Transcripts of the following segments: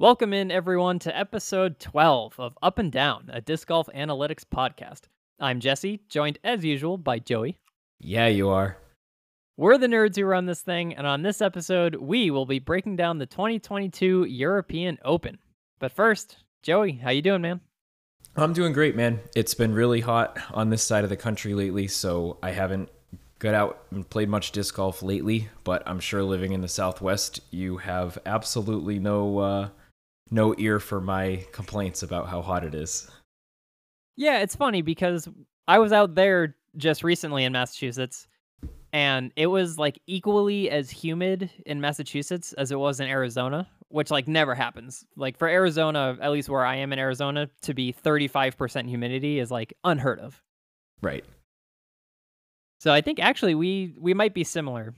Welcome in, everyone, to episode 12 of Up and Down, a disc golf analytics podcast. I'm Jesse, joined as usual by Joey. Yeah, you are. We're the nerds who run this thing, and on this episode, we will be breaking down the 2022 European Open. But first, Joey, how you doing, man? I'm doing great, man. It's been really hot on this side of the country lately, so I haven't got out and played much disc golf lately. But I'm sure living in the Southwest, you have absolutely no uh, no ear for my complaints about how hot it is. Yeah, it's funny because I was out there just recently in Massachusetts and it was like equally as humid in Massachusetts as it was in Arizona, which like never happens. Like for Arizona, at least where I am in Arizona, to be 35% humidity is like unheard of. Right. So I think actually we we might be similar.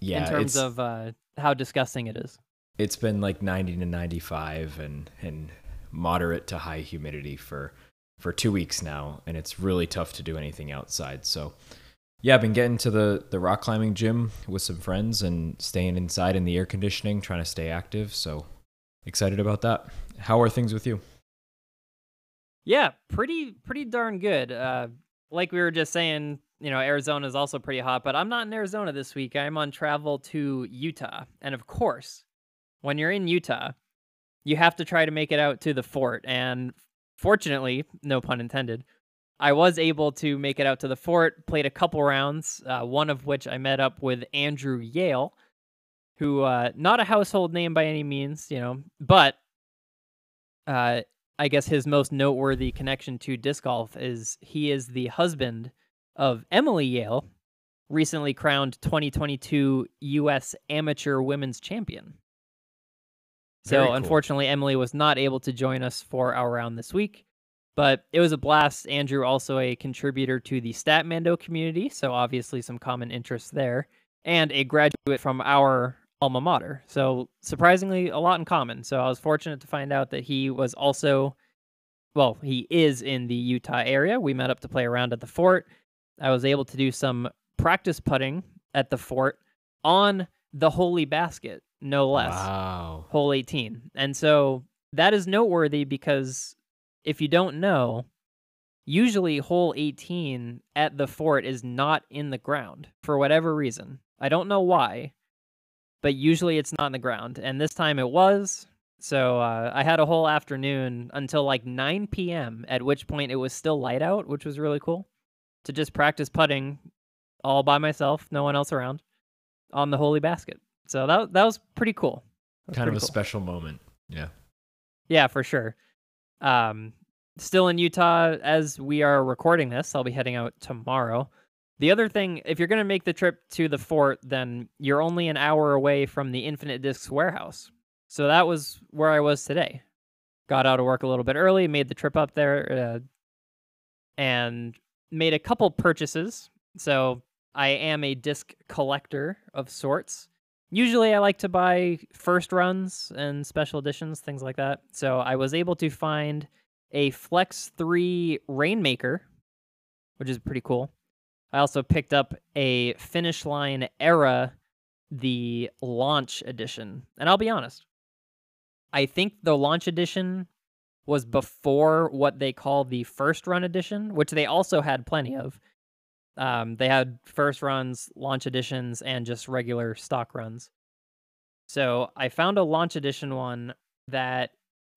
Yeah, in terms of uh, how disgusting it is it's been like 90 to 95 and and moderate to high humidity for for two weeks now and it's really tough to do anything outside. So yeah i've been getting to the the rock climbing gym with some friends and staying inside in the air conditioning trying to stay active. So excited about that. How are things with you? Yeah pretty pretty darn good. Uh like we were just saying you know arizona is also pretty hot but i'm not in arizona this week. I'm on travel to utah. And of course when you're in Utah, you have to try to make it out to the fort. And fortunately, no pun intended, I was able to make it out to the fort, played a couple rounds, uh, one of which I met up with Andrew Yale, who, uh, not a household name by any means, you know, but uh, I guess his most noteworthy connection to disc golf is he is the husband of Emily Yale, recently crowned 2022 U.S. Amateur Women's Champion. So cool. unfortunately, Emily was not able to join us for our round this week, but it was a blast. Andrew also a contributor to the Statmando community, so obviously some common interests there, and a graduate from our alma mater. So surprisingly, a lot in common. So I was fortunate to find out that he was also, well, he is in the Utah area. We met up to play around at the fort. I was able to do some practice putting at the fort on the holy basket no less. Wow. Hole 18. And so that is noteworthy because if you don't know, usually hole 18 at the fort is not in the ground for whatever reason. I don't know why, but usually it's not in the ground. And this time it was. So uh, I had a whole afternoon until like 9 p.m., at which point it was still light out, which was really cool to just practice putting all by myself, no one else around on the holy basket. So that that was pretty cool. Was kind pretty of a cool. special moment. Yeah. Yeah, for sure. Um, still in Utah as we are recording this. I'll be heading out tomorrow. The other thing, if you're going to make the trip to the fort, then you're only an hour away from the Infinite Discs warehouse. So that was where I was today. Got out of work a little bit early, made the trip up there, uh, and made a couple purchases. So I am a disc collector of sorts. Usually, I like to buy first runs and special editions, things like that. So I was able to find a Flex 3 Rainmaker, which is pretty cool. I also picked up a Finish Line Era, the launch edition. And I'll be honest, I think the launch edition was before what they call the first run edition, which they also had plenty of. Um, they had first runs, launch editions, and just regular stock runs. So I found a launch edition one that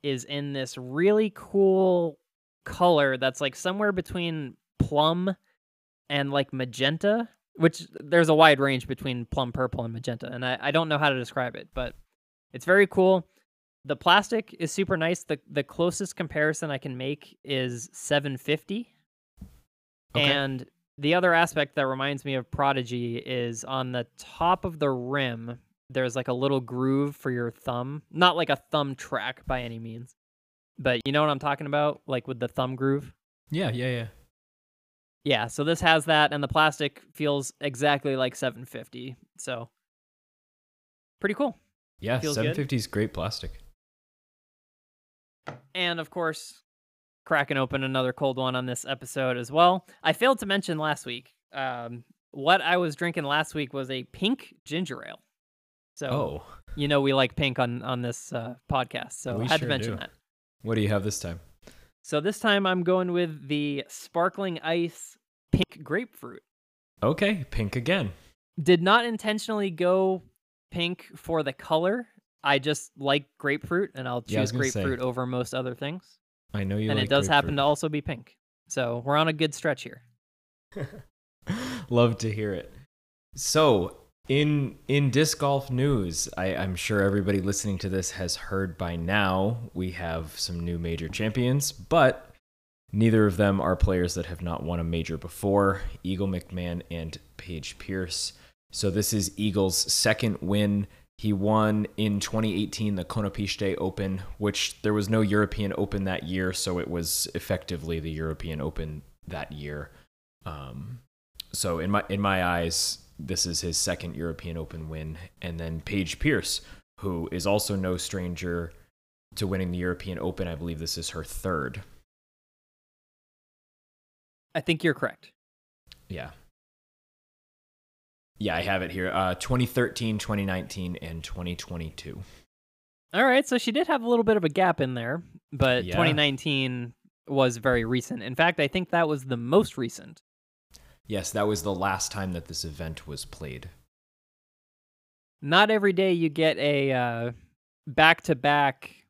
is in this really cool color that's like somewhere between plum and like magenta, which there's a wide range between plum purple and magenta. And I, I don't know how to describe it, but it's very cool. The plastic is super nice. The the closest comparison I can make is 750. Okay. And the other aspect that reminds me of Prodigy is on the top of the rim, there's like a little groove for your thumb. Not like a thumb track by any means, but you know what I'm talking about? Like with the thumb groove? Yeah, yeah, yeah. Yeah, so this has that, and the plastic feels exactly like 750. So, pretty cool. Yeah, feels 750 is great plastic. And of course, cracking open another cold one on this episode as well. I failed to mention last week. Um, what I was drinking last week was a pink ginger ale. So Oh, you know we like pink on on this uh, podcast, so We I had sure to mention do. that. what do you have this time? So this time I'm going with the sparkling ice pink grapefruit. Okay, pink again. Did not intentionally go pink for the color. I just like grapefruit, and I'll Yeah, choose say. grapefruit over most other things. I know you. and like it does happen to also be pink. So we're on a good stretch here. Love to hear it. So, in in disc golf news, I, I'm sure everybody listening to this has heard by now. We have some new major champions, but neither of them are players that have not won a major before. Eagle McMahon and Paige Pierce. So this is Eagle's second win. He won in 2018 the Konopiste Open, which there was no European Open that year, so it was effectively the European Open that year. Um, so in my in my eyes, this is his second European Open win, and then Paige Pierce, who is also no stranger to winning the European Open. I believe this is her third. I think you're correct. Yeah. Yeah, I have it here. Uh, 2013, 2019, and 2022. All right, so she did have a little bit of a gap in there, but Yeah. 2019 was very recent. In fact, I think that was the most recent. Yes, that was the last time that this event was played. Not every day you get a uh, back-to-back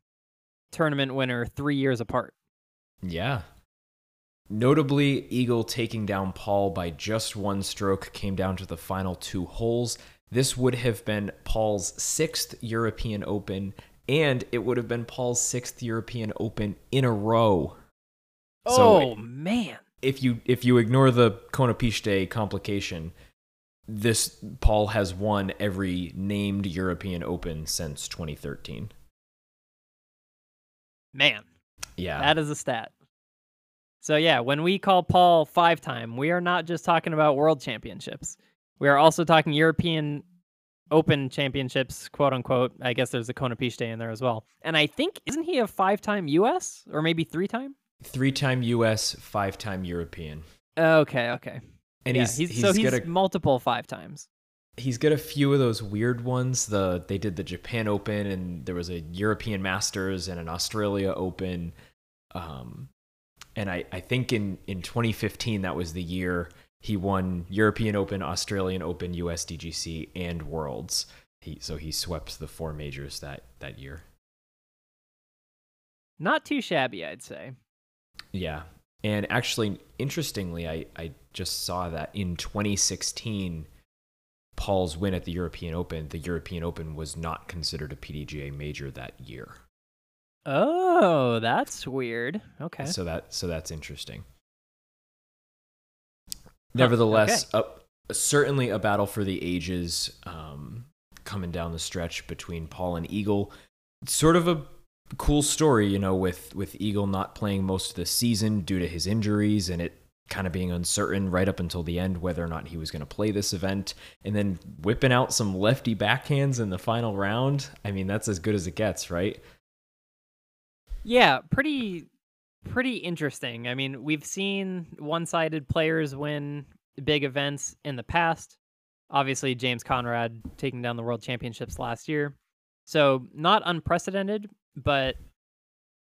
tournament winner 3 years apart. Yeah. Notably, Eagle taking down Paul by just one stroke came down to the final two holes. This would have been Paul's sixth European Open, and it would have been Paul's sixth European Open in a row. So oh man. if you if you ignore the Konopiste complication, this Paul has won every named European Open since 2013. Man, Yeah. that is a stat. So yeah, when we call Paul five time, we are not just talking about world championships. We are also talking European Open championships, quote unquote. I guess there's a Konopiste in there as well. And I think isn't he a five time US or maybe three time? Three-time US, five-time European. Okay, okay. And yeah, he's, he's, he's, so he's a multiple five times. he's got a few of those weird ones. The they did the Japan Open and there was a European Masters and an Australia Open. Um, and I, I think in, in 2015 that was the year he won European Open, Australian Open, USDGC, and Worlds. He so he swept the four majors that that year. Not too shabby, I'd say. Yeah. And actually, interestingly, I, I just saw that in 2016, Paul's win at the European Open, the European Open was not considered a PDGA major that year. Oh, that's weird. Okay. So that so that's interesting. Nevertheless, uh, certainly a battle for the ages um, coming down the stretch between Paul and Eagle. Sort of a cool story, you know, with with Eagle not playing most of the season due to his injuries and it kind of being uncertain right up until the end whether or not he was going to play this event and then whipping out some lefty backhands in the final round. I mean, that's as good as it gets, right? Yeah, pretty pretty interesting. I mean, we've seen one-sided players win big events in the past. Obviously, James Conrad taking down the World Championships last year. So, not unprecedented, but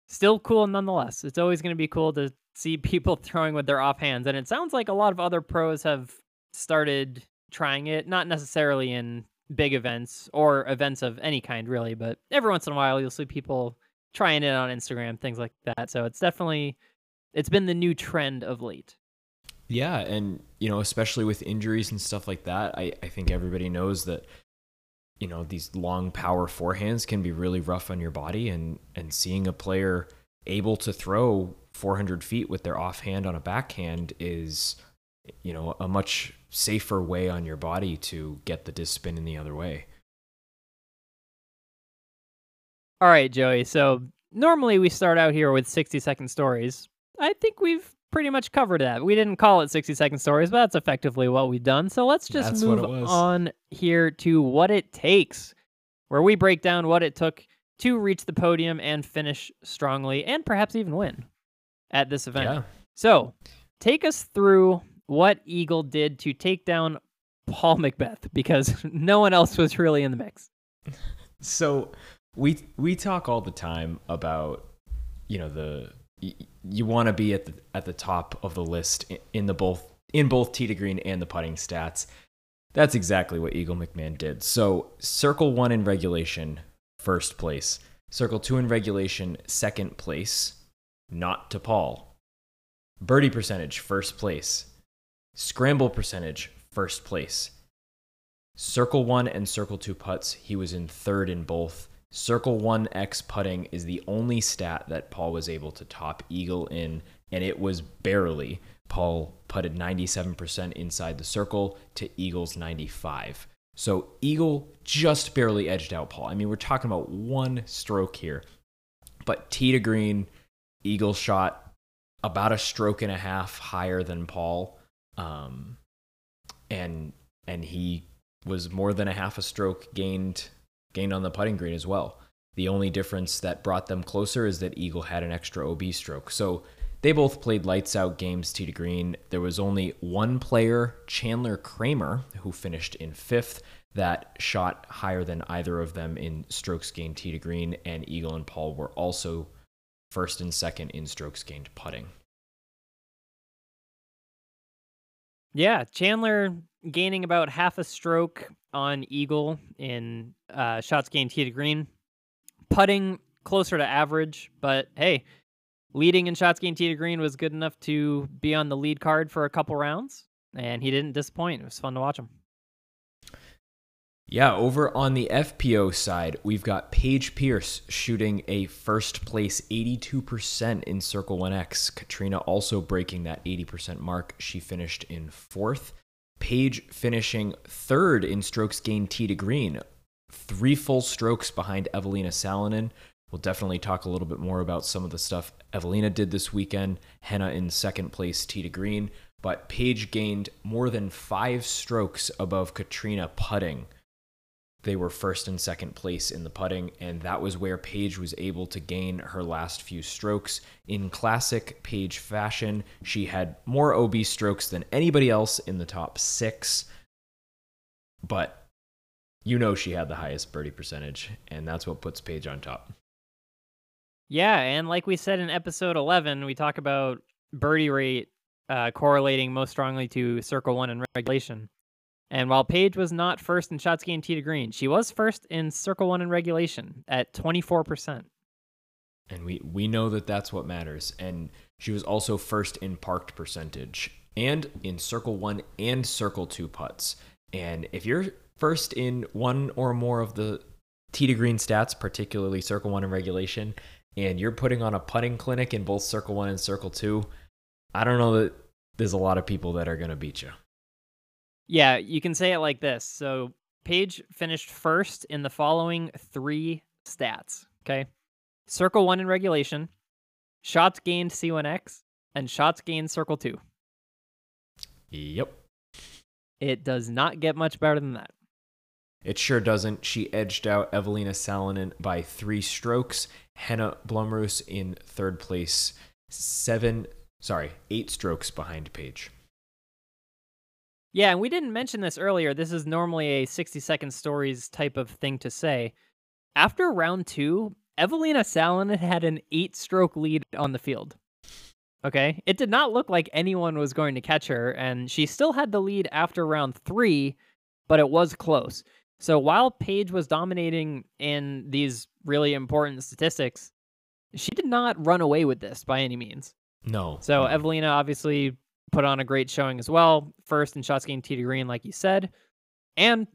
still cool nonetheless. It's always going to be cool to see people throwing with their offhands and it sounds like a lot of other pros have started trying it, not necessarily in big events or events of any kind really, but every once in a while you'll see people trying it on Instagram, things like that. So it's definitely it's been the new trend of late. Yeah, and you know, especially with injuries and stuff like that, I, I think everybody knows that you know these long power forehands can be really rough on your body, and and seeing a player able to throw 400 feet with their offhand on a backhand is you know a much safer way on your body to get the disc spin in the other way. All right, Joey. So normally we start out here with 60 second stories. I think we've pretty much covered that. We didn't call it 60 second stories, but that's effectively what we've done. So let's just That's move on here to what it takes, where we break down what it took to reach the podium and finish strongly and perhaps even win at this event. Yeah. So take us through what Eagle did to take down Paul McBeth because no one else was really in the mix. So we we talk all the time about you know the y- you want to be at the at the top of the list i- in the both in both tee to green and the putting stats. That's exactly what Eagle McMahon did. So circle one in regulation, first place. Circle two in regulation, second place. Not to Paul. Birdie percentage, first place. Scramble percentage, first place. Circle one and circle two putts, he was in third in both. Circle one X putting is the only stat that Paul was able to top Eagle in, and it was barely. Paul putted 97% inside the circle to Eagle's 95. So Eagle just barely edged out Paul. I mean, we're talking about one stroke here. But tee to green, Eagle shot about a stroke and a half higher than Paul. Um, and and he was more than a half a stroke gained gained on the putting green as well. The only difference that brought them closer is that Eagle had an extra OB stroke. So they both played lights out games tee to green. There was only one player, Chandler Kramer, who finished in fifth, that shot higher than either of them in strokes gained tee to green, and Eagle and Paul were also first and second in strokes gained putting. Yeah, Chandler gaining about half a stroke on Eagle in uh, shots gained tee to green. Putting closer to average, but hey, leading in shots gained tee to green was good enough to be on the lead card for a couple rounds, and he didn't disappoint. It was fun to watch him. Yeah, over on the FPO side, we've got Paige Pierce shooting a first place 82% in Circle 1X. Catrina also breaking that 80% mark. She finished in fourth. Paige finishing third in strokes gained tee to green, three full strokes behind Evelina Salonen. We'll definitely talk a little bit more about some of the stuff Evelina did this weekend. Henna in second place tee to green, but Paige gained more than five strokes above Catrina putting they were first and second place in the putting, and that was where Paige was able to gain her last few strokes. In classic Paige fashion, she had more OB strokes than anybody else in the top six, but you know she had the highest birdie percentage, and that's what puts Paige on top. Yeah, and like we said in episode 11, we talk about birdie rate uh, correlating most strongly to circle one in regulation. And while Paige was not first in shots gained tee to green, she was first in circle one in regulation at 24%. And we, we know that that's what matters. And she was also first in parked percentage and in circle one and circle two putts. And if you're first in one or more of the tee to green stats, particularly circle one in regulation, and you're putting on a putting clinic in both circle one and circle two, I don't know that there's a lot of people that are going to beat you. Yeah, you can say it like this. So Paige finished first in the following three stats. Okay. Circle one in regulation, shots gained C1X, and shots gained circle two. Yep. It does not get much better than that. It sure doesn't. She edged out Evelina Salonen by three strokes. Henna Blomroos in third place, seven, sorry, eight strokes behind Paige. Yeah, and we didn't mention this earlier. This is normally a 60 second stories type of thing to say. After round two, Evelina Salonen had an eight stroke lead on the field. Okay. It did not look like anyone was going to catch her, and she still had the lead after round three, but it was close. So while Paige was dominating in these really important statistics, she did not run away with this by any means. No. So. Evelina obviously put on a great showing as well. First in shots gained to green, like you said, and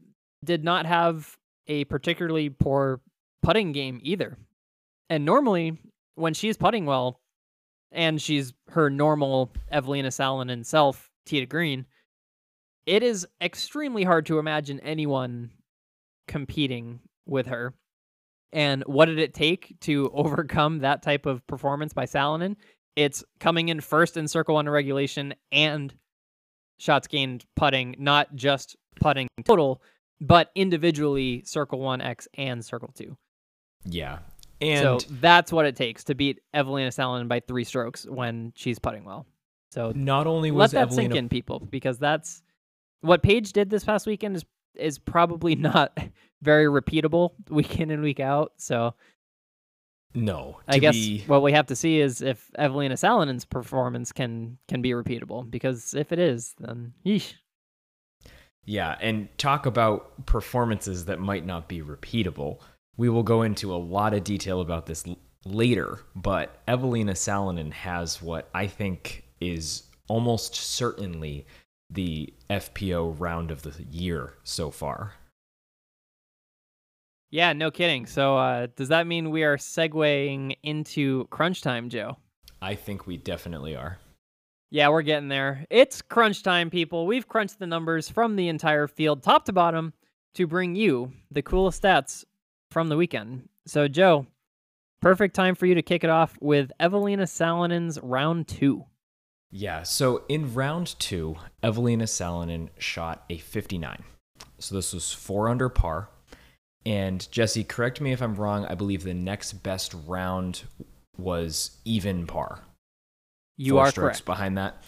did not have a particularly poor putting game either. And normally, when she's putting well, and she's her normal Evelina Salonen self to green, it is extremely hard to imagine anyone competing with her. And what did it take to overcome that type of performance by Salonen? It's coming in first in circle one regulation and shots gained putting, not just putting total, but individually circle one X and circle two. Yeah. And so that's what it takes to beat Evelina Salonen by three strokes when she's putting well. So not only let that Evelina sink in, people, because that's what Paige did this past weekend is is probably not very repeatable week in and week out. So no, I guess be... what we have to see is if Evelina Salonen's performance can can be repeatable. Because if it is, then yeesh. Yeah, and talk about performances that might not be repeatable. We will go into a lot of detail about this l- later, but Evelina Salonen has what I think is almost certainly the FPO round of the year so far. Yeah, no kidding. So, uh, does that mean we are segueing into crunch time, Joe? I think we definitely are. Yeah, we're getting there. It's crunch time, people. We've crunched the numbers from the entire field, top to bottom, to bring you the coolest stats from the weekend. So, Joe, perfect time for you to kick it off with Evelina Salonen's round two. Yeah, so in round two, Evelina Salonen shot a 59. So this was four under par. And Jesse, correct me if I'm wrong. I believe the next best round was even par. You Four are strokes correct. behind that.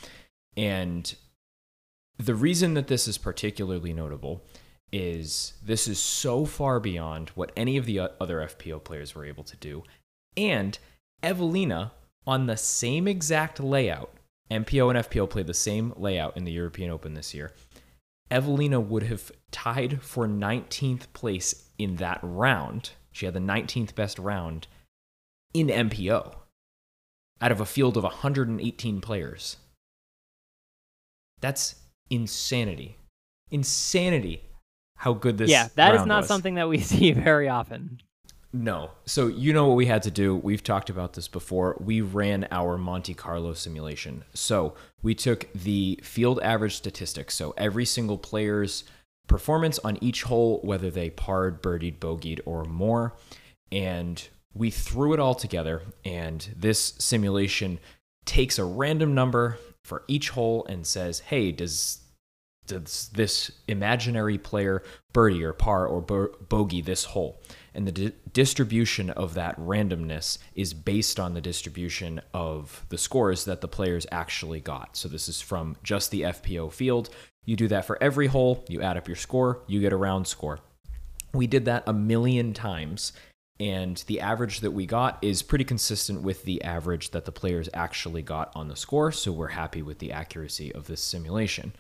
And the reason that this is particularly notable is this is so far beyond what any of the other FPO players were able to do. And Evelina, on the same exact layout, MPO and FPO played the same layout in the European Open this year. Evelina would have tied for 19th place in that round. She had the 19th best round in MPO out of a field of 118 players. That's insanity. Insanity how good this is. yeah, that is not was. something that we see very often. No. So you know what we had to do. We've talked about this before. We ran our Monte Carlo simulation. So we took the field average statistics. So every single player's performance on each hole, whether they parred, birdied, bogeyed, or more, and we threw it all together. And this simulation takes a random number for each hole and says, "Hey, does does this imaginary player birdie or par or bo- bogey this hole?" and the di- distribution of that randomness is based on the distribution of the scores that the players actually got. So this is from just the FPO field. You do that for every hole, you add up your score, you get a round score. We did that a million times, and the average that we got is pretty consistent with the average that the players actually got on the score, so we're happy with the accuracy of this simulation.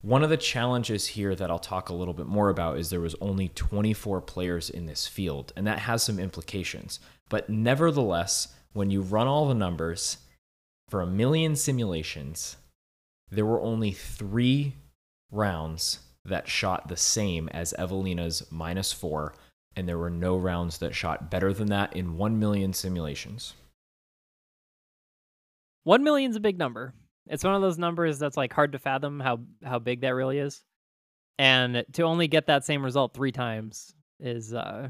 One of the challenges here that I'll talk a little bit more about is there was only 24 players in this field, and that has some implications. But nevertheless, when you run all the numbers for a million simulations, there were only three rounds that shot the same as Evelina's minus four, and there were no rounds that shot better than that in 1 million simulations. One million's a big number. It's one of those numbers that's like hard to fathom how how big that really is. And to only get that same result three times is uh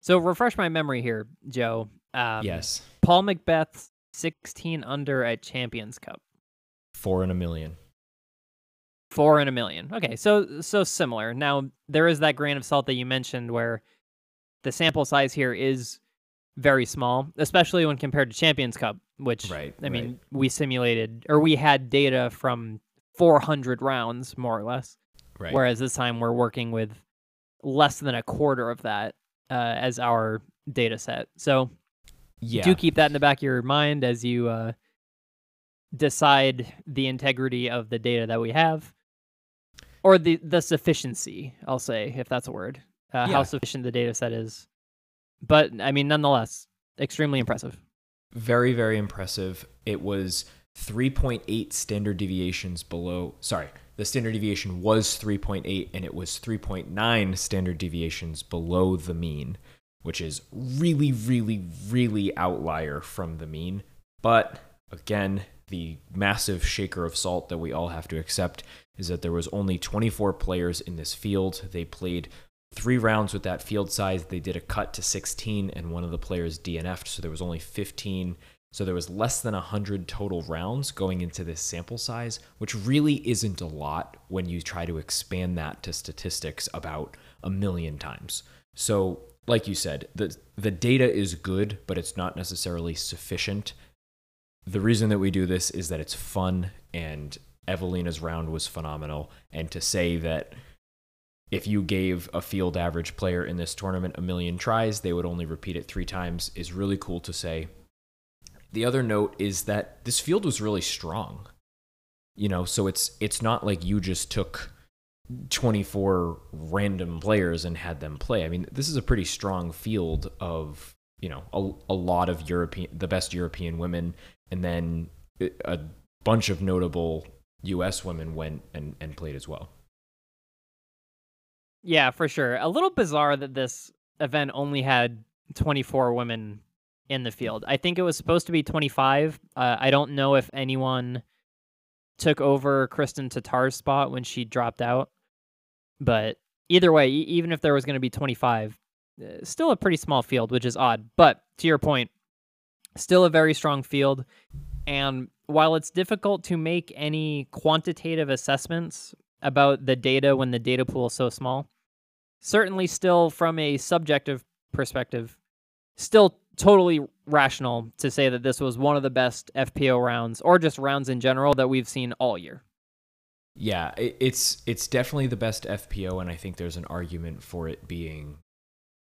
so refresh my memory here, Joe. Um, yes, Paul McBeth's 16 under at Champions Cup. four in a million. Four in a million. Okay, so so similar. Now there is that grain of salt that you mentioned where the sample size here is very small, especially when compared to Champions Cup, which Right, I mean right. we simulated or we had data from 400 rounds more or less, Right. whereas this time we're working with less than a quarter of that uh, as our data set. So yeah. do keep that in the back of your mind as you uh, decide the integrity of the data that we have, or the the sufficiency. I'll say if that's a word, uh, Yeah. how sufficient the data set is. But I mean, nonetheless, extremely impressive. very very impressive it was 3.8 standard deviations below sorry the standard deviation was 3.8 and it was 3.9 standard deviations below the mean which is really really really outlier from the mean but again the massive shaker of salt that we all have to accept is that there was only 24 players in this field they played three rounds with that field size. They did a cut to 16, and one of the players DNF'd, so there was only 15. So there was less than 100 total rounds going into this sample size, which really isn't a lot when you try to expand that to statistics about a million times. So, like you said, the, the data is good, but it's not necessarily sufficient. The reason that we do this is that it's fun, and Evelina's round was phenomenal. And to say that if you gave a field average player in this tournament a million tries, they would only repeat it three times is really cool to say. The other note is that this field was really strong. You know, so it's it's not like you just took 24 random players and had them play. I mean, this is a pretty strong field of, you know, a, a lot of European the best European women and then a bunch of notable US women went and, and played as well. Yeah, for sure. A little bizarre that this event only had 24 women in the field. I think it was supposed to be 25. Uh, I don't know if anyone took over Kristen Tatar's spot when she dropped out. But either way, even if there was going to be 25, uh, still a pretty small field, which is odd. But to your point, still a very strong field. And while it's difficult to make any quantitative assessments about the data when the data pool is so small. Certainly, still from a subjective perspective, still totally rational to say that this was one of the best FPO rounds or just rounds in general that we've seen all year. Yeah, it's it's definitely the best FPO, and I think there's an argument for it being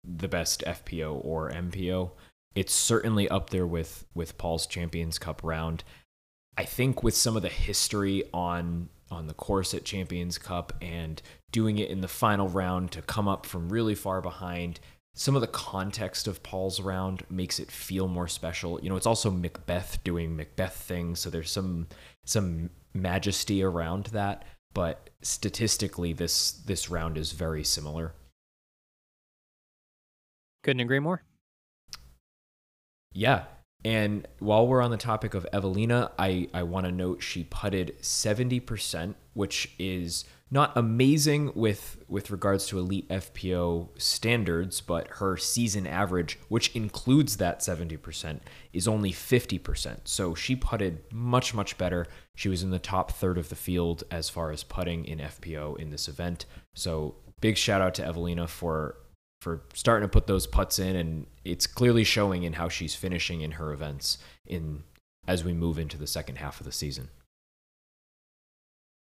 the best FPO or MPO. It's certainly up there with with Paul's Champions Cup round. I think with some of the history on on the course at Champions Cup and doing it in the final round to come up from really far behind. Some of the context of Paul's round makes it feel more special. You know, it's also McBeth doing McBeth things, so there's some some majesty around that, but statistically this this round is very similar. Couldn't agree more. Yeah, and while we're on the topic of Evelina, I, I want to note she putted 70%, which is not amazing with with regards to elite FPO standards, but her season average, which includes that 70%, is only 50%. So she putted much, much better. She was in the top third of the field as far as putting in FPO in this event. So big shout out to Evelina for for starting to put those putts in and it's clearly showing in how she's finishing in her events in as we move into the second half of the season.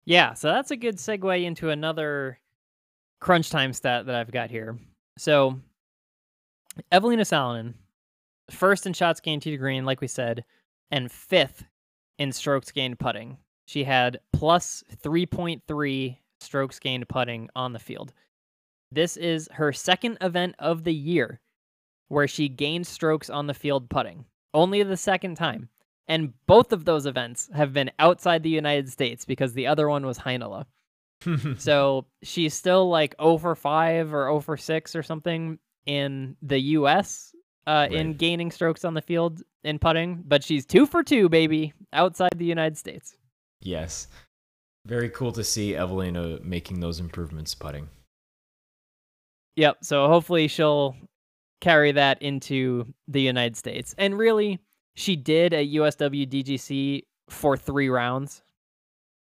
Yeah, so that's a good segue into another crunch time stat that I've got here. So Evelina Salonen, first in shots gained to green, like we said, and fifth in strokes gained putting. She had plus 3.3 strokes gained putting on the field. This is her second event of the year where she gained strokes on the field putting. Only the second time. And both of those events have been outside the United States because the other one was Heinola. so she's still like over 5 or over 6 or something in the US uh, right. in gaining strokes on the field in putting, but she's 2 for 2 baby outside the United States. Yes. Very cool to see Evelina making those improvements putting. Yep. So hopefully she'll carry that into the United States. And really, she did at USW DGC for three rounds.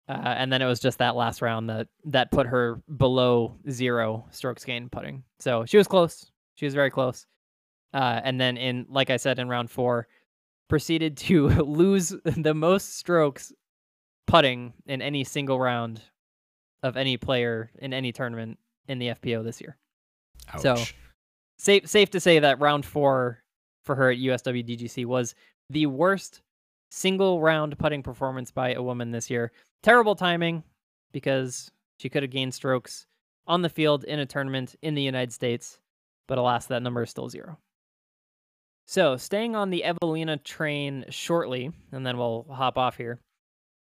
Uh, and then it was just that last round that that put her below zero strokes gained putting. So she was close. She was very close. Uh, and then in, like I said, in round four, proceeded to lose the most strokes putting in any single round of any player in any tournament in the FPO this year. Ouch. So safe safe to say that round four for her at USW DGC was the worst single round putting performance by a woman this year. Terrible timing because she could have gained strokes on the field in a tournament in the United States, but alas, that number is still zero. So, staying on the Evelina train shortly, and then we'll hop off here.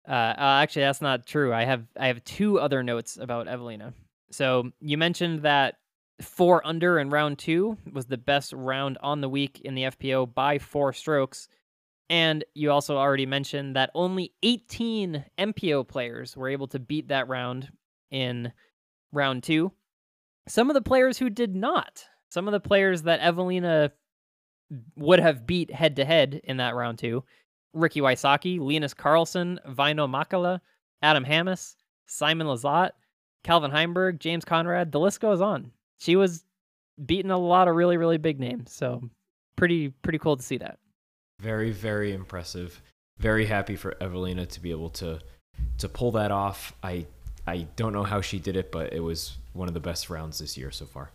Uh, uh, actually, that's not true. I have I have two other notes about Evelina. So you mentioned that four under in round two was the best round on the week in the FPO by four strokes. And you also already mentioned that only 18 MPO players were able to beat that round in round two. Some of the players who did not, some of the players that Evelina would have beat head to head in that round two Ricky Wysocki, Linus Carlsson, Vaino Makela, Adam Hammes, Simon Lizotte, Calvin Heimburg, James Conrad, the list goes on she was beating a lot of really really big names. So pretty pretty cool to see that. Very very impressive. Very happy for Evelina to be able to to pull that off. I I don't know how she did it, but it was one of the best rounds this year so far.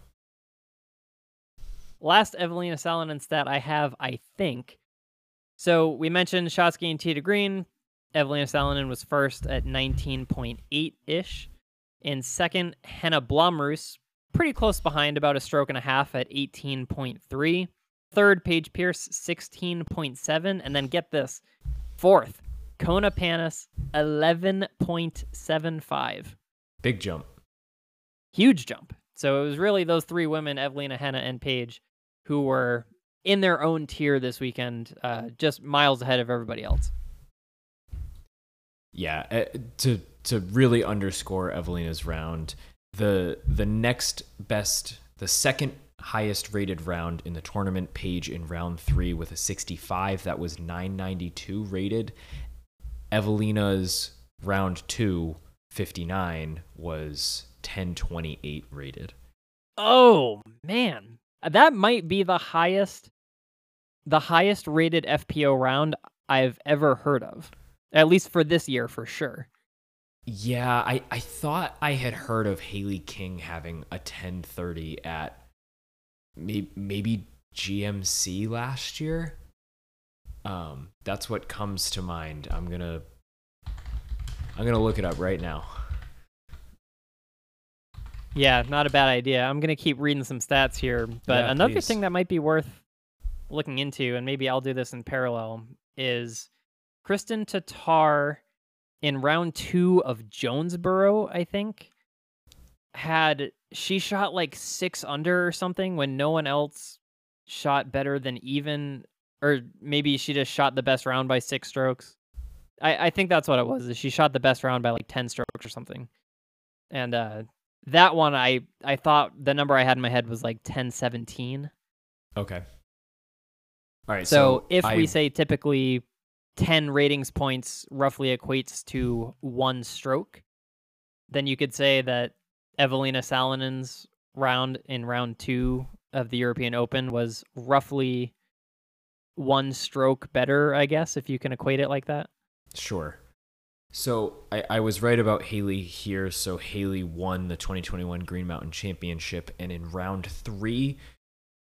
Last Evelina Salonen stat I have, I think. So we mentioned shots and tee to green. Evelina Salonen was first at 19.8 ish. In second, Henna Blomroos, pretty close behind, about a stroke and a half at 18.3. Third, Paige Pierce, 16.7. And then get this fourth, Kona Panis, 11.75. Big jump. Huge jump. So it was really those three women, Evelina, Henna, and Paige, who were in their own tier this weekend, uh, just miles ahead of everybody else. Yeah, uh, to to really underscore Evelina's round, the the next best, the second highest rated round in the tournament Paige in round 3 with a 65 that was 992 rated. Evelina's round 2 59 was 1028 rated. Oh, man. That might be the highest the highest rated FPO round I've ever heard of. At least for this year for sure. Yeah, I, I thought I had heard of Haley King having a 1030 at maybe, maybe GMC last year. Um, that's what comes to mind. I'm gonna I'm gonna look it up right now. Yeah, not a bad idea. I'm gonna keep reading some stats here, but Yeah, another please. thing that might be worth looking into, and maybe I'll do this in parallel, is Kristen Tatar in round two of Jonesboro. I think had she shot like six under or something when no one else shot better than even, or maybe she just shot the best round by six strokes. I, I think that's what it was. Is she shot the best round by like ten strokes or something, and uh, that one I I thought the number I had in my head was like ten seventeen. Okay. All right. So, So, if I, we say typically 10 ratings points roughly equates to one stroke, then you could say that Evelina Salonen's round in round two of the European Open was roughly one stroke better, I guess, if you can equate it like that. Sure. So I, I was right about Haley here. So Haley won the 2021 Green Mountain Championship, and in round three,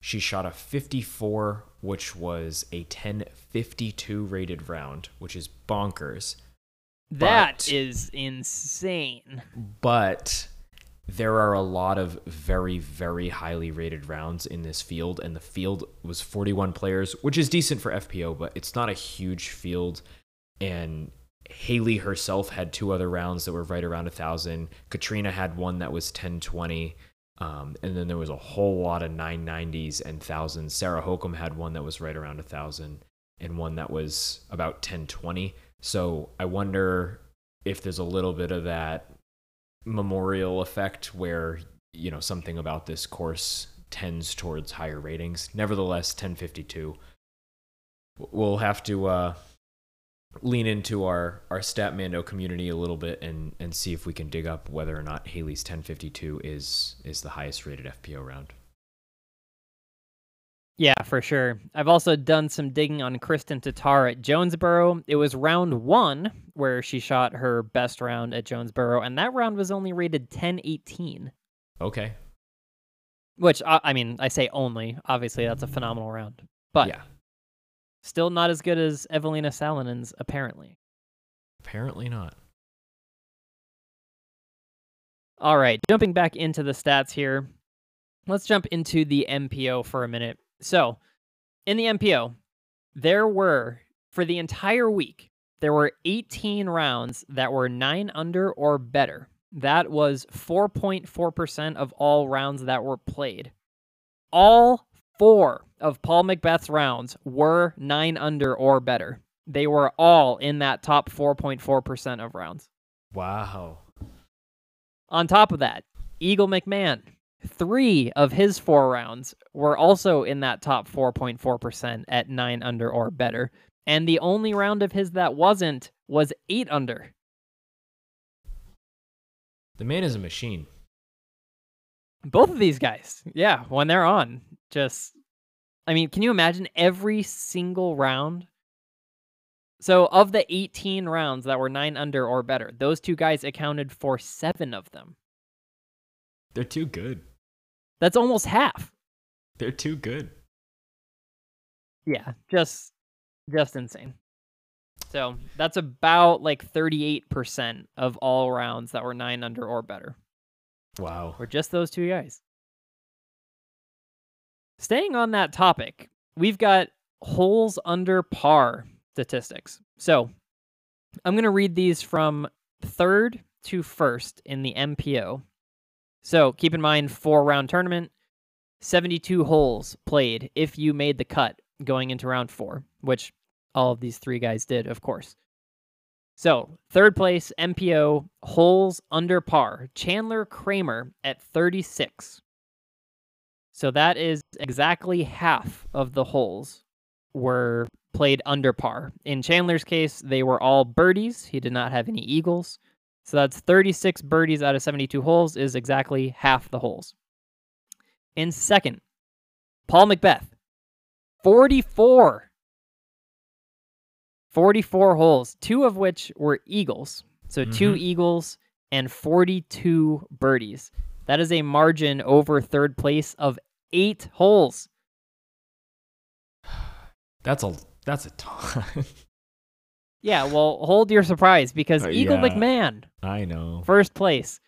she shot a 54, which was a 1052 rated round, which is bonkers. That But- is insane. But there are a lot of very, very highly rated rounds in this field, and the field was 41 players, which is decent for FPO, but it's not a huge field. And Haley herself had two other rounds that were right around a thousand. Catrina had one that was 1020. Um, and then there was a whole lot of 990s and thousands. Sarah Hokom had one that was right around a thousand, and one that was about 1020. So I wonder if there's a little bit of that memorial effect where you know something about this course tends towards higher ratings. Nevertheless, 1052. We'll have to uh, lean into our our Statmando community a little bit and and see if we can dig up whether or not Haley's 1052 is is the highest rated FPO round. Yeah, for sure. I've also done some digging on Kristen Tatar at Jonesboro. It was round one where she shot her best round at Jonesboro, and that round was only rated 1018. Okay. Which, uh, I mean, I say only. Obviously, that's a phenomenal round. But yeah. Still not as good as Evelina Salonen's, apparently. Apparently not. All right, jumping back into the stats here. Let's jump into the MPO for a minute. So, in the MPO, there were, for the entire week, there were 18 rounds that were 9 under or better. That was 4.4% of all rounds that were played. All four of Paul McBeth's rounds were 9 under or better. They were all in that top 4.4% of rounds. Wow. On top of that, Eagle McMahon, three of his four rounds were also in that top 4.4% at nine under or better. And the only round of his that wasn't was eight under. The man is a machine. Both of these guys, yeah, when they're on, just, I mean, can you imagine every single round? So, of the 18 rounds that were nine under or better, those two guys accounted for seven of them. They're too good. That's almost half. They're too good. Yeah, just just insane. So that's about like 38% of all rounds that were nine under or better. Wow. Or just those two guys. Staying on that topic, we've got holes under par statistics. So I'm going to read these from third to first in the MPO. So keep in mind, four round tournament, 72 holes played if you made the cut going into round four, which all of these three guys did, of course. So, third place, MPO, holes under par, Chandler Kramer at 36. So, that is exactly half of the holes were played under par. In Chandler's case, they were all birdies. He did not have any eagles. So, that's 36 birdies out of 72 holes, is exactly half the holes. In second, Paul McBeth, 44 44 holes, two of which were eagles. So mm-hmm. two eagles and 42 birdies. That is a margin over third place of eight holes. That's a that's a ton. yeah, well, hold your surprise because uh, Eagle yeah, McMahon, I know, first place,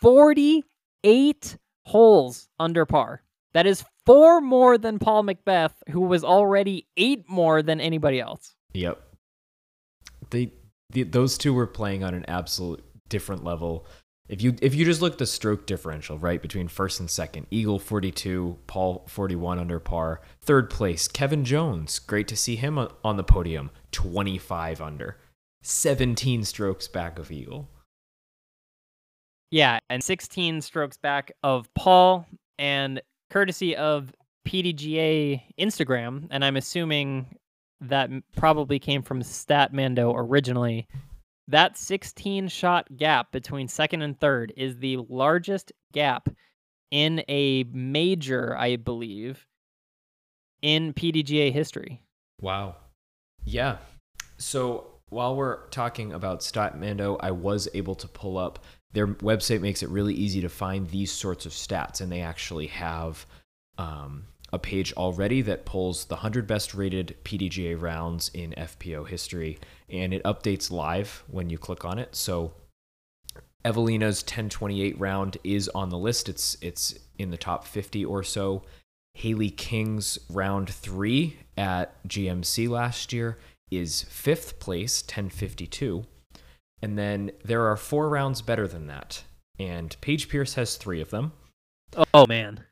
48 holes under par. That is four more than Paul McBeth, who was already eight more than anybody else. Yep they, those two were playing on an absolute different level. If you if you just look the stroke differential, right, between first and second, Eagle 42, Paul 41 under par. Third place, Kevin Jones. Great to see him on the podium, 25 under. 17 strokes back of Eagle. Yeah, and 16 strokes back of Paul and courtesy of PDGA Instagram, and I'm assuming that probably came from Statmando originally. That 16 shot gap between second and third is the largest gap in a major, I believe, in PDGA history. Wow. Yeah. So while we're talking about Statmando, I was able to pull up their website makes it really easy to find these sorts of stats, and they actually have um, a page already that pulls the 100 best rated PDGA rounds in FPO history, and it updates live when you click on it. So Evelina's 1028 round is on the list. It's it's in the top 50 or so. Haley King's round three at GMC last year is fifth place, 1052. And then there are four rounds better than that. And Paige Pierce has three of them. Oh, man.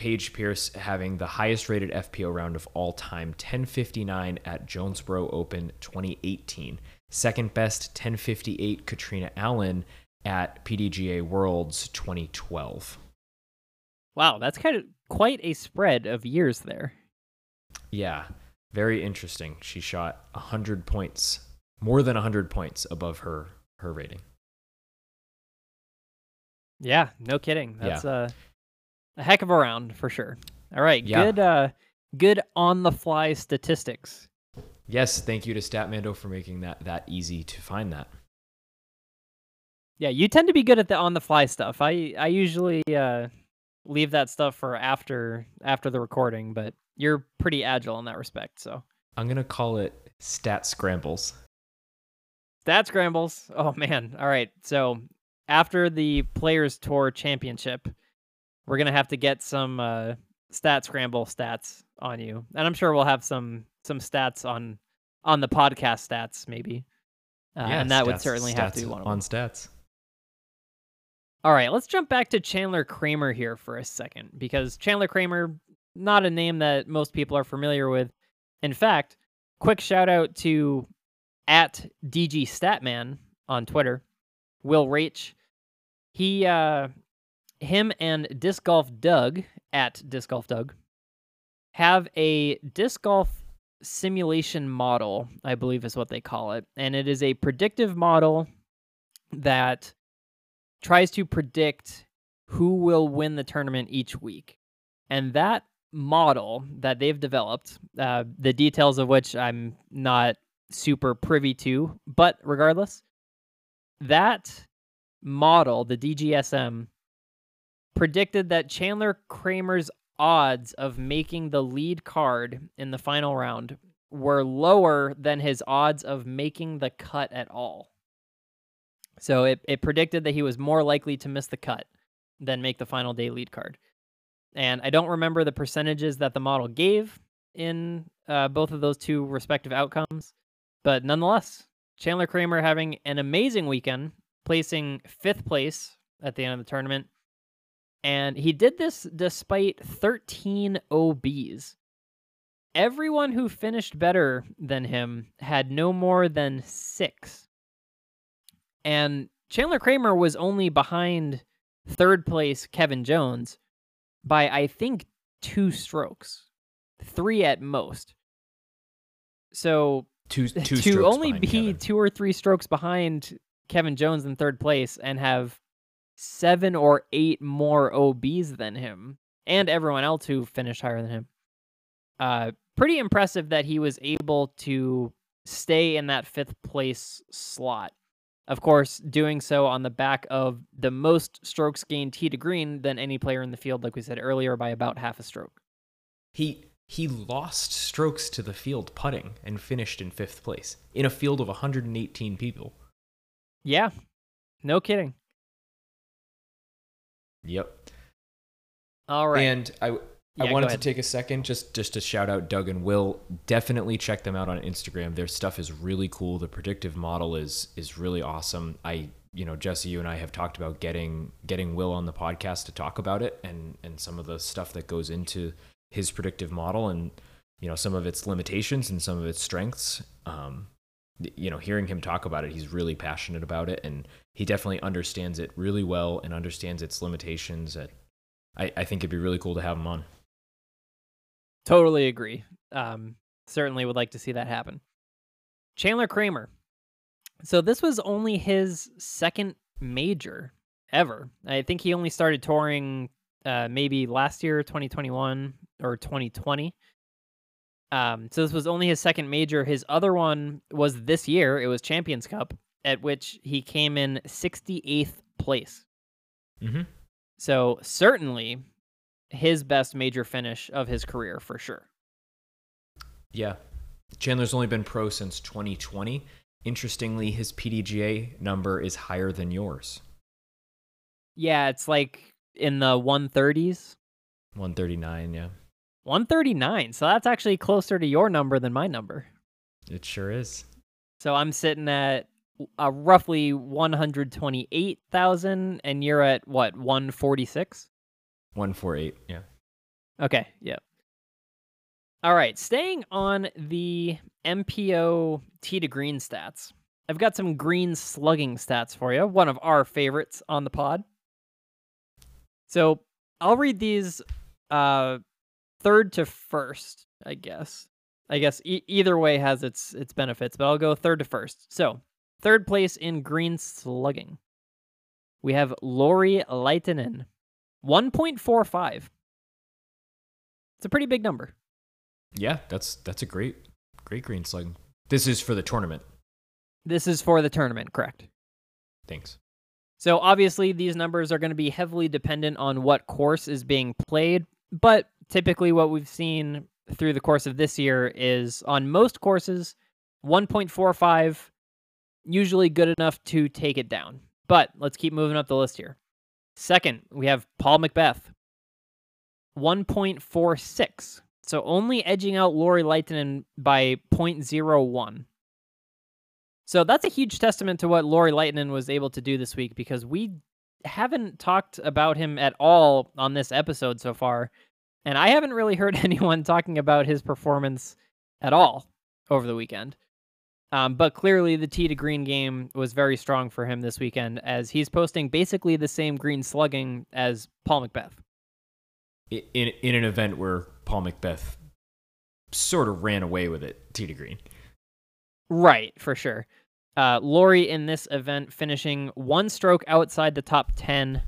Paige Pierce having the highest rated FPO round of all time, 1059 at Jonesboro Open 2018. Second best, 1058 Catrina Allen at PDGA Worlds 2012. Wow, that's kind of quite a spread of years there. Yeah, very interesting. She shot 100 points, more than 100 points above her her rating. Yeah, no kidding. That's yeah. uh a heck of a round for sure. All right, yeah. good uh good on the fly statistics. Yes, thank you to Statmando for making that that easy to find that. Yeah, you tend to be good at the on the fly stuff. I I usually uh leave that stuff for after after the recording, but you're pretty agile in that respect, so. I'm going to call it stat scrambles. Stat scrambles. Oh man. All right. So, after the Players Tour Championship, we're gonna have to get some uh, stat scramble stats on you, and I'm sure we'll have some some stats on on the podcast stats maybe, uh, yeah, and that stats, would certainly have to be one of them. on stats. All right, let's jump back to Chandler Kramer here for a second because Chandler Kramer, not a name that most people are familiar with. In fact, quick shout out to at DG Statman on Twitter, Will Rach. He uh, him and Disc Golf Doug at Disc Golf Doug have a disc golf simulation model, I believe is what they call it. And it is a predictive model that tries to predict who will win the tournament each week. And that model that they've developed, uh, the details of which I'm not super privy to, but regardless, that model, the DGSM, predicted that Chandler Kramer's odds of making the lead card in the final round were lower than his odds of making the cut at all. So it, it predicted that he was more likely to miss the cut than make the final day lead card. And I don't remember the percentages that the model gave in uh, both of those two respective outcomes, but nonetheless, Chandler Kramer having an amazing weekend, placing fifth place at the end of the tournament. And he did this despite 13 OBs. Everyone who finished better than him had no more than six. And Chandler Kramer was only behind third place Kevin Jones by, I think, two strokes, three at most. So Two, two to only be Kevin. two or three strokes behind Kevin Jones in third place and have seven or eight more OBs than him and everyone else who finished higher than him. Uh, pretty impressive that he was able to stay in that fifth place slot. Of course, doing so on the back of the most strokes gained tee to green than any player in the field, like we said earlier, by about half a stroke. He he lost strokes to the field putting and finished in fifth place in a field of 118 people. Yeah, no kidding. Yep. All right. And I I wanted to take a second just just to shout out Doug and Will. Definitely check them out on Instagram. Their stuff is really cool. The predictive model is is really awesome. I you know Jesse, you and I have talked about getting getting Will on the podcast to talk about it and and some of the stuff that goes into his predictive model and you know some of its limitations and some of its strengths. Um, you know, hearing him talk about it, he's really passionate about it, and he definitely understands it really well and understands its limitations. And I, I think it'd be really cool to have him on. Totally agree. Um, certainly would like to see that happen. Chandler Kramer. So this was only his second major ever. I think he only started touring uh, maybe last year, 2021 or 2020. Um, so this was only his second major. His other one was this year. It was Champions Cup, at which he came in 68th place. Mm-hmm. So certainly his best major finish of his career for sure. Yeah. Chandler's only been pro since 2020. Interestingly, his PDGA number is higher than yours. Yeah, it's like in the 130s. 139, yeah. 139. So that's actually closer to your number than my number. It sure is. So I'm sitting at uh, roughly 128,000 and you're at what, 146? 148, yeah. Okay, yeah. All right, staying on the MPO tee to green stats. I've got some green slugging stats for you, one of our favorites on the pod. So I'll read these uh, third to first, I guess. I guess e- either way has its its benefits, but I'll go third to first. So third place in green slugging, we have Lauri Lehtinen, one point four five. It's a pretty big number. Yeah, that's that's a great great green slug. This is for the tournament. This is for the tournament, correct? Thanks. So obviously these numbers are going to be heavily dependent on what course is being played, but typically what we've seen through the course of this year is on most courses 1.45 usually good enough to take it down. But let's keep moving up the list here. Second, we have Paul McBeth 1.46. So only edging out Lauri Lehtinen by 0.01. So that's a huge testament to what Lauri Lehtinen was able to do this week because we haven't talked about him at all on this episode so far. And I haven't really heard anyone talking about his performance at all over the weekend. Um, but clearly, the tee to green game was very strong for him this weekend as he's posting basically the same green slugging as Paul McBeth. In in an event where Paul McBeth sort of ran away with it, tee to green. Right, for sure. Uh, Lauri in this event finishing one stroke outside the top 10,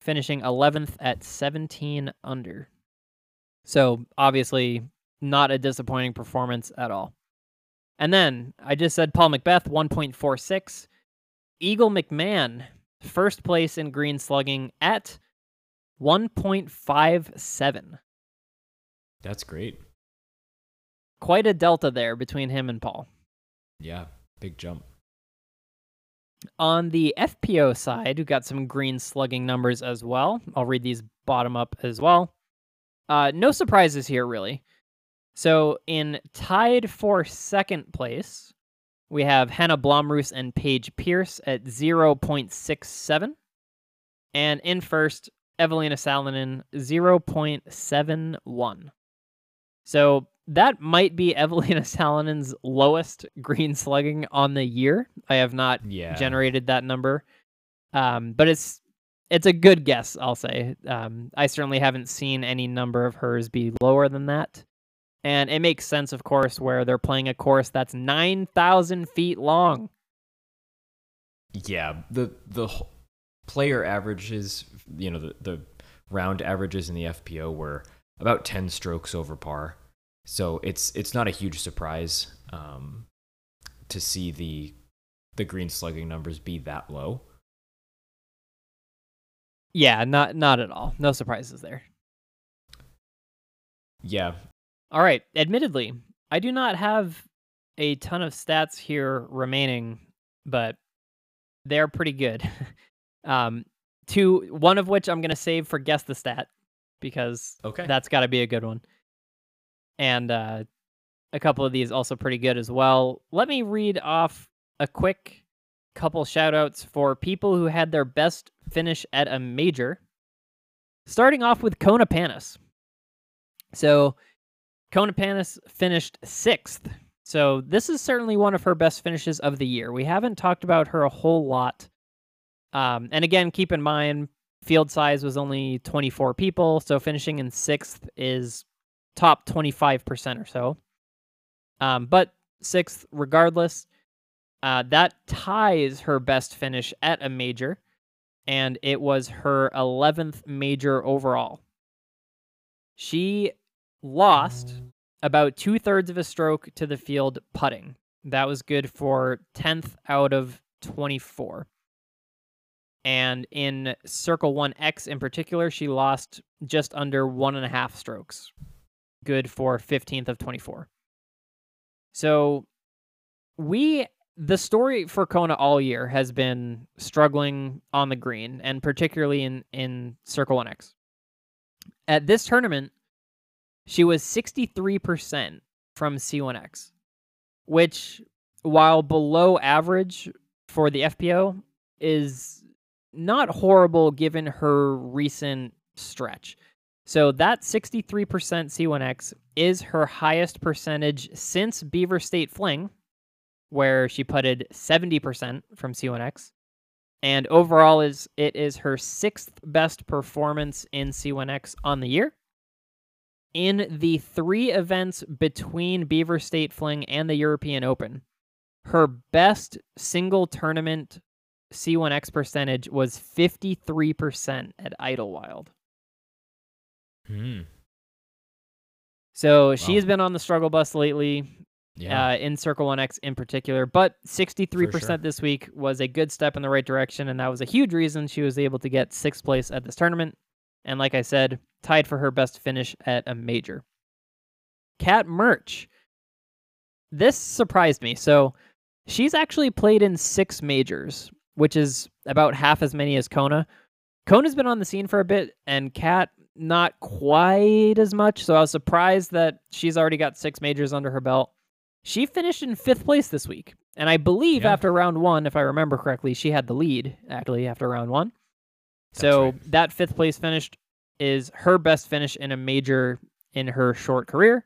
finishing 11th at 17 under. So, obviously, not a disappointing performance at all. And then I just said Paul McBeth, 1.46. Eagle McMahon, first place in green slugging at 1.57. That's great. Quite a delta there between him and Paul. Yeah, big jump. On the FPO side, we got some green slugging numbers as well. I'll read these bottom up as well. Uh, no surprises here, really. So, in tied for second place, we have Henna Blomroos and Paige Pierce at 0.67. And in first, Evelina Salonen, 0.71. So, that might be Evelina Salonen's lowest green slugging on the year. I have not Yeah. generated that number, um, but it's it's a good guess. I'll say. Um, I certainly haven't seen any number of hers be lower than that, and it makes sense, of course, where they're playing a course that's nine thousand feet long. Yeah, the the player averages, you know, the the round averages in the FPO were about 10 strokes over par. So it's it's not a huge surprise um, to see the the green slugging numbers be that low. Yeah, not not at all. No surprises there. Yeah, All right. Admittedly, I do not have a ton of stats here remaining, but they're pretty good. um, two, one of which I'm gonna save for guess the stat because okay. that's got to be a good one. And uh, a couple of these also pretty good as well. Let me read off a quick couple shout outs for people who had their best finish at a major. Starting off with Kona Panis. So, Kona Panis finished sixth. So, this is certainly one of her best finishes of the year. We haven't talked about her a whole lot. Um, and again, keep in mind, field size was only 24 people. So, finishing in sixth is top 25% or so. Um, but sixth, regardless, uh, that ties her best finish at a major, and it was her 11th major overall. She lost about two thirds of a stroke to the field putting. That was good for 10th out of 24. And in Circle 1X in particular, she lost just under one and a half strokes. Good for 15th of 24. So we the story for Kona all year has been struggling on the green and particularly in in Circle 1X. At this tournament, she was 63% from C1X, which while below average for the FPO is not horrible given her recent stretch. So that 63% C1X is her highest percentage since Beaver State Fling, where she putted 70% from C1X. And overall is it is her sixth best performance in C1X on the year. In the three events between Beaver State Fling and the European Open, her best single tournament C1X percentage was 53% at Idlewild. Hmm. So she's Wow. been on the struggle bus lately, Yeah. uh, in Circle 1X in particular. But 63% sure. this week was a good step in the right direction, and that was a huge reason she was able to get sixth place at this tournament. And like I said, tied for her best finish at a major. Kat Mertsch. This surprised me. So she's actually played in six majors, which is about half as many as Kona. Kona's been on the scene for a bit, and Cat not quite as much. So I was surprised that she's already got six majors under her belt. She finished in fifth place this week, and I believe Yeah. after round one, if I remember correctly, she had the lead actually after round one. That's so right. that fifth place finish is her best finish in a major in her short career.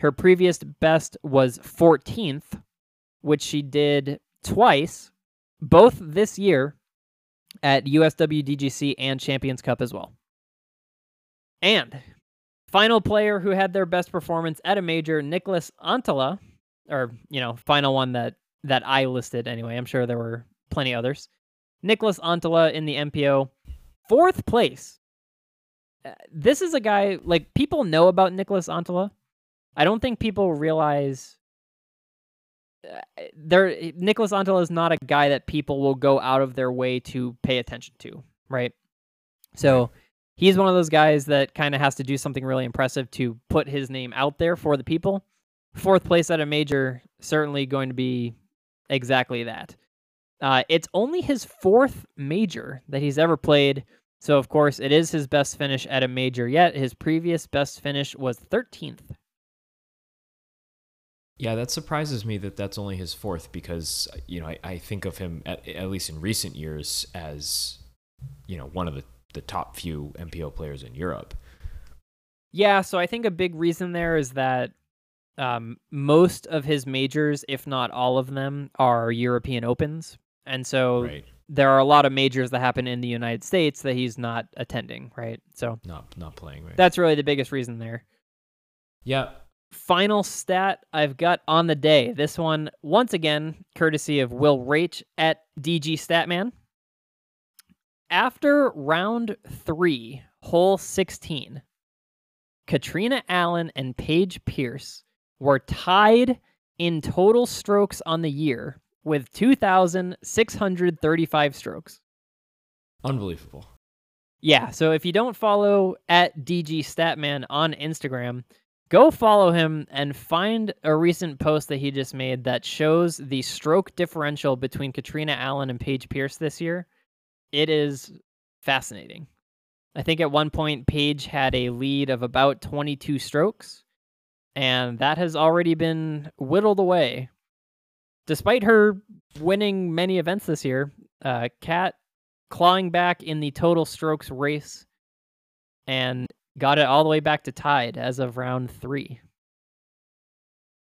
Her previous best was 14th, which she did twice, both this year at USWDGC and Champions Cup as well. And final player who had their best performance at a major, Nicholas Anttila, or you know, final one that that I listed anyway. I'm sure there were plenty others. Nicholas Anttila in the MPO, fourth place. Uh, This is a guy like people know about Nicholas Anttila. I don't think people realize uh, there Nicholas Anttila is not a guy that people will go out of their way to pay attention to, right? So he's one of those guys that kind of has to do something really impressive to put his name out there for the people. Fourth place at a major, certainly going to be exactly that. Uh, it's only his fourth major that he's ever played. So, of course, it is his best finish at a major yet. His previous best finish was 13th. Yeah, that surprises me that that's only his fourth because, you know, I, I think of him, at, at least in recent years, as, you know, one of the, the top few MPO players in Europe. Yeah, so I think a big reason there is that um, most of his majors, if not all of them, are European Opens. And so Right. there are a lot of majors that happen in the United States that he's not attending, right? So Not not playing, right? that's really the biggest reason there. yeah. Final stat I've got on the day. This one, once again, courtesy of Will Rach at DG Statman. After round three, hole 16, Catrina Allen and Paige Pierce were tied in total strokes on the year with 2,635 strokes. Unbelievable. Yeah, so if you don't follow at DG Statman on Instagram, go follow him and find a recent post that he just made that shows the stroke differential between Catrina Allen and Paige Pierce this year. It is fascinating. I think at one point Paige had a lead of about 22 strokes, and that has already been whittled away. Despite her winning many events this year, uh, Kat clawing back in the total strokes race and got it all the way back to tied as of round three.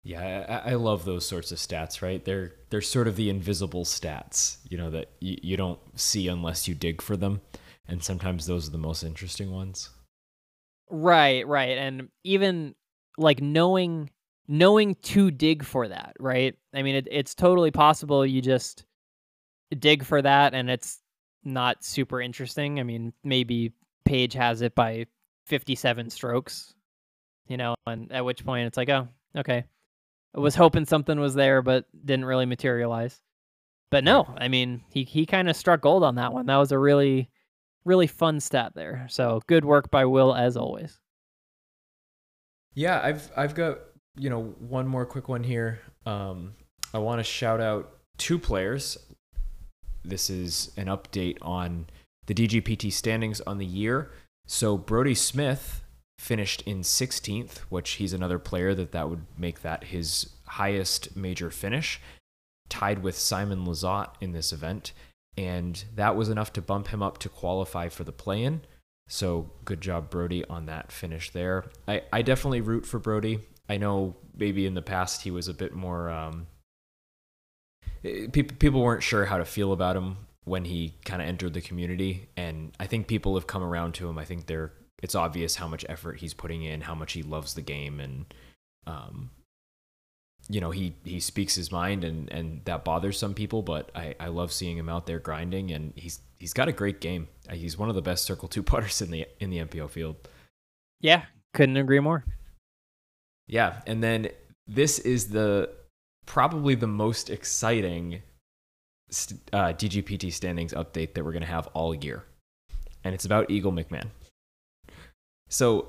Yeah, I, I love those sorts of stats, right? They're they're sort of the invisible stats, you know, that you, you don't see unless you dig for them. And sometimes those are the most interesting ones. Right, right. And even like knowing knowing to dig for that, right? I mean, it, it's totally possible you just dig for that and it's not super interesting. I mean, maybe Paige has it by 57 strokes, you know, and at which point it's like, oh, okay. I was hoping something was there, but didn't really materialize. But no, I mean, he, he kind of struck gold on that one. That was a really, really fun stat there. So good work by Will as always. Yeah, I've I've got you know one more quick one here. Um, I want to shout out two players. This is an update on the DGPT standings on the year. So Brodie Smith finished in 16th, which he's another player that that would make that his highest major finish, tied with Simon Lizotte in this event, and that was enough to bump him up to qualify for the play-in. So good job, Brodie, on that finish there. I, I definitely root for Brodie. I know maybe in the past he was a bit more. Um, people people weren't sure how to feel about him when he kind of entered the community, and I think people have come around to him. I think they're it's obvious how much effort he's putting in, how much he loves the game, and um, you know he he speaks his mind, and and that bothers some people. But I I love seeing him out there grinding, and he's he's got a great game. Uh, He's one of the best circle two putters in the in the MPO field. Yeah, couldn't agree more. Yeah, and then this is the probably the most exciting uh, DGPT standings update that we're going to have all year, and it's about Eagle McMahon. So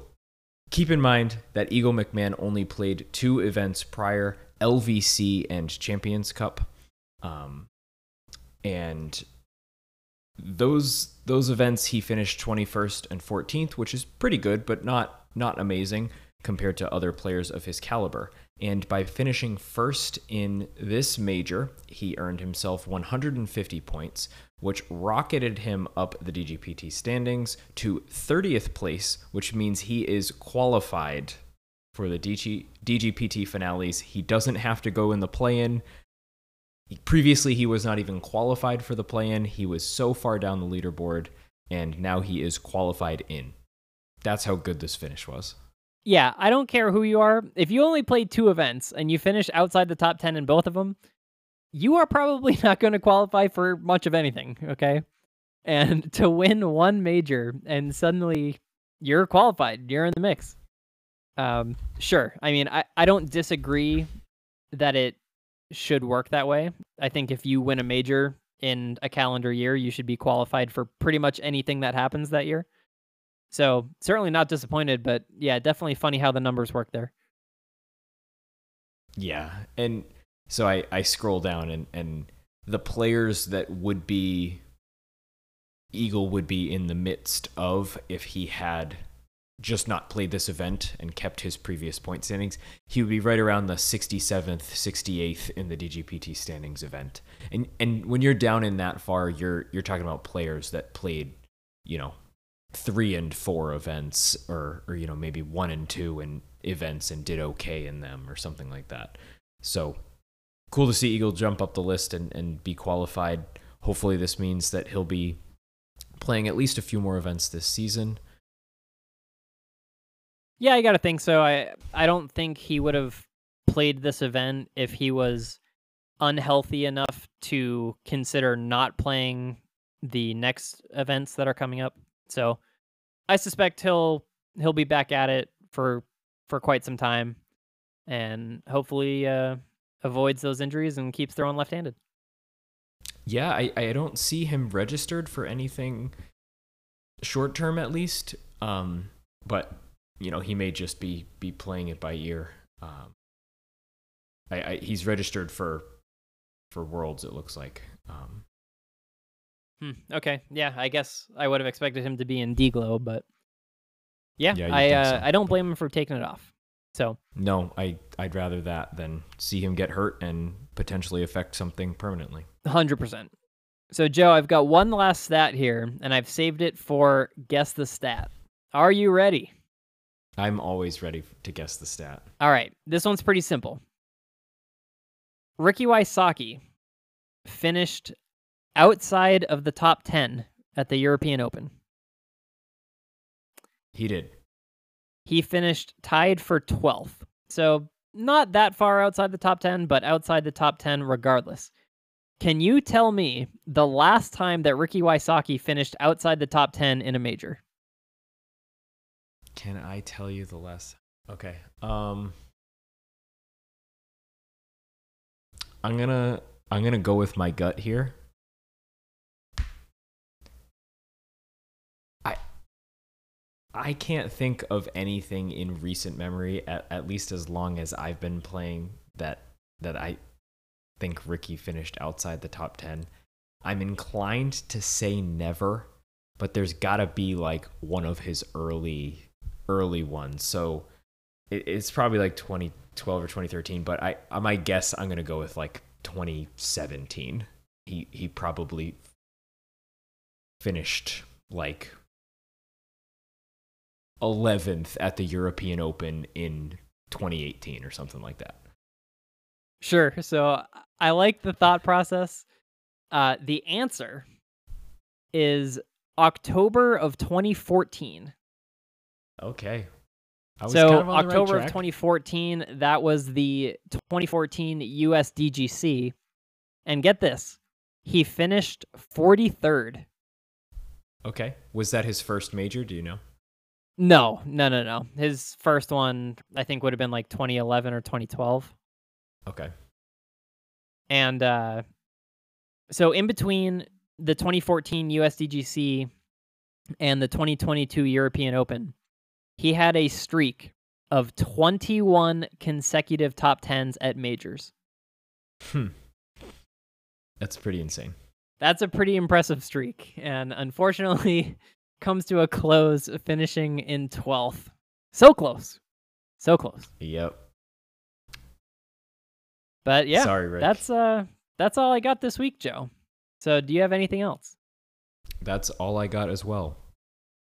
keep in mind that Eagle McMahon only played two events prior: LVC and Champions Cup, um, and those those events he finished 21st and 14th, which is pretty good, but not not amazing compared to other players of his caliber. And by finishing first in this major, he earned himself 150 points, which rocketed him up the DGPT standings to 30th place, which means he is qualified for the DG, DGPT finales. He doesn't have to go in the play in. Previously, he was not even qualified for the play in. He was so far down the leaderboard, and now he is qualified in. That's how good this finish was. Yeah, I don't care who you are. If you only played two events and you finish outside the top 10 in both of them, you are probably not going to qualify for much of anything, okay? And to win one major and suddenly you're qualified, you're in the mix. Um, sure. I mean, I, I don't disagree that it should work that way. I think if you win a major in a calendar year, you should be qualified for pretty much anything that happens that year. So certainly not disappointed, but yeah, definitely funny how the numbers work there. Yeah, and so I I scroll down and and the players that would be Eagle would be in the midst of if he had just not played this event and kept his previous point standings, he would be right around the 67th, 68th in the DGPT standings event. And and when you're down in that far, you're you're talking about players that played, you know, 3 and 4 events or or you know, maybe 1 and 2 in events and did okay in them or something like that. So, cool to see Eagle jump up the list and and be qualified. Hopefully this means that he'll be playing at least a few more events this season. Yeah, I gotta think so. I I don't think he would have played this event if he was unhealthy enough to consider not playing the next events that are coming up. So I suspect he'll he'll be back at it for for quite some time and hopefully uh, avoids those injuries and keeps throwing left-handed. Yeah, I, I don't see him registered for anything short term at least. Um, but you know he may just be be playing it by ear. Um, I, I he's registered for for Worlds. It looks like. Um, hmm, okay, yeah, I guess I would have expected him to be in DGLO, but yeah, Yeah, I uh, so. I don't blame him for taking it off. So no, I I'd rather that than see him get hurt and potentially affect something permanently. Hundred percent. So Joe, I've got one last stat here, and I've saved it for guess the stat. Are you ready? I'm always ready to guess the stat. All right, this one's pretty simple. Ricky Wysocki finished outside of the top ten at the European Open. He did. He finished tied for twelfth, so not that far outside the top ten, but outside the top ten regardless. Can you tell me the last time that Ricky Wysocki finished outside the top 10 in a major? Can I tell you the last? Okay. Um I'm going to I'm going to go with my gut here. I can't think of anything in recent memory at, at least as long as I've been playing that that I think Ricky finished outside the top 10. I'm inclined to say never, but there's got to be like one of his early early ones. So it, it's probably like 2012 or 2013, but I uh, I might guess I'm to go with like 2017. He he probably finished like 11th at the European Open in 2018 or something like that. Sure. So I like the thought process. Uh, the answer is October of 2014. Okay. I was so kind of the right October of 2014, that was the 2014 US DGC. And get this, he finished 43rd. Okay. Was that his first major? Do you know? No, no, no, no. His first one, I think, would have been like 2011 or 2012. Okay. And uh, so in between the 2014 USDGC and the 2022 European Open, he had a streak of 21 consecutive top 10s at majors. Hmm. That's pretty insane. That's a pretty impressive streak. And unfortunately, comes to a close, finishing in 12th. So close. So close. Yep. But yeah, Sorry, Rick. that's uh that's all I got this week, Joe. So do you have anything else? That's all I got as well.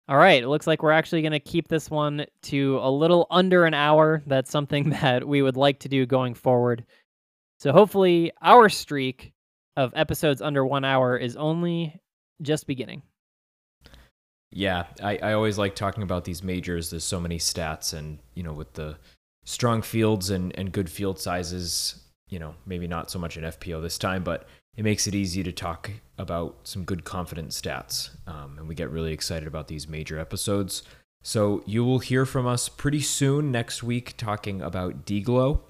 All right, it looks like we're actually going to keep this one to a little under an hour. That's something that we would like to do going forward. So hopefully, our streak of episodes under one hour is only just beginning. Yeah, I, I always like talking about these majors. There's so many stats, and you know, with the strong fields and, and good field sizes, you know, maybe not so much in FPO this time, but it makes it easy to talk about some good confident stats. Um, and we get really excited about these major episodes. So you will hear from us pretty soon next week talking about DGLO.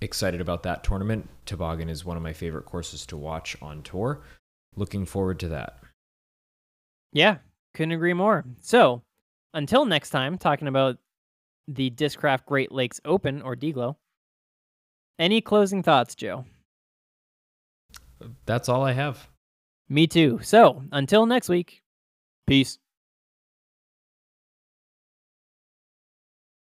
Excited about that tournament. Toboggan is one of my favorite courses to watch on tour. Looking forward to that. Yeah, Couldn't agree more. So, until next time, talking about the Discraft Great Lakes Open or DGLO. Any closing thoughts, Joe? That's all I have. Me too. So, until next week, peace.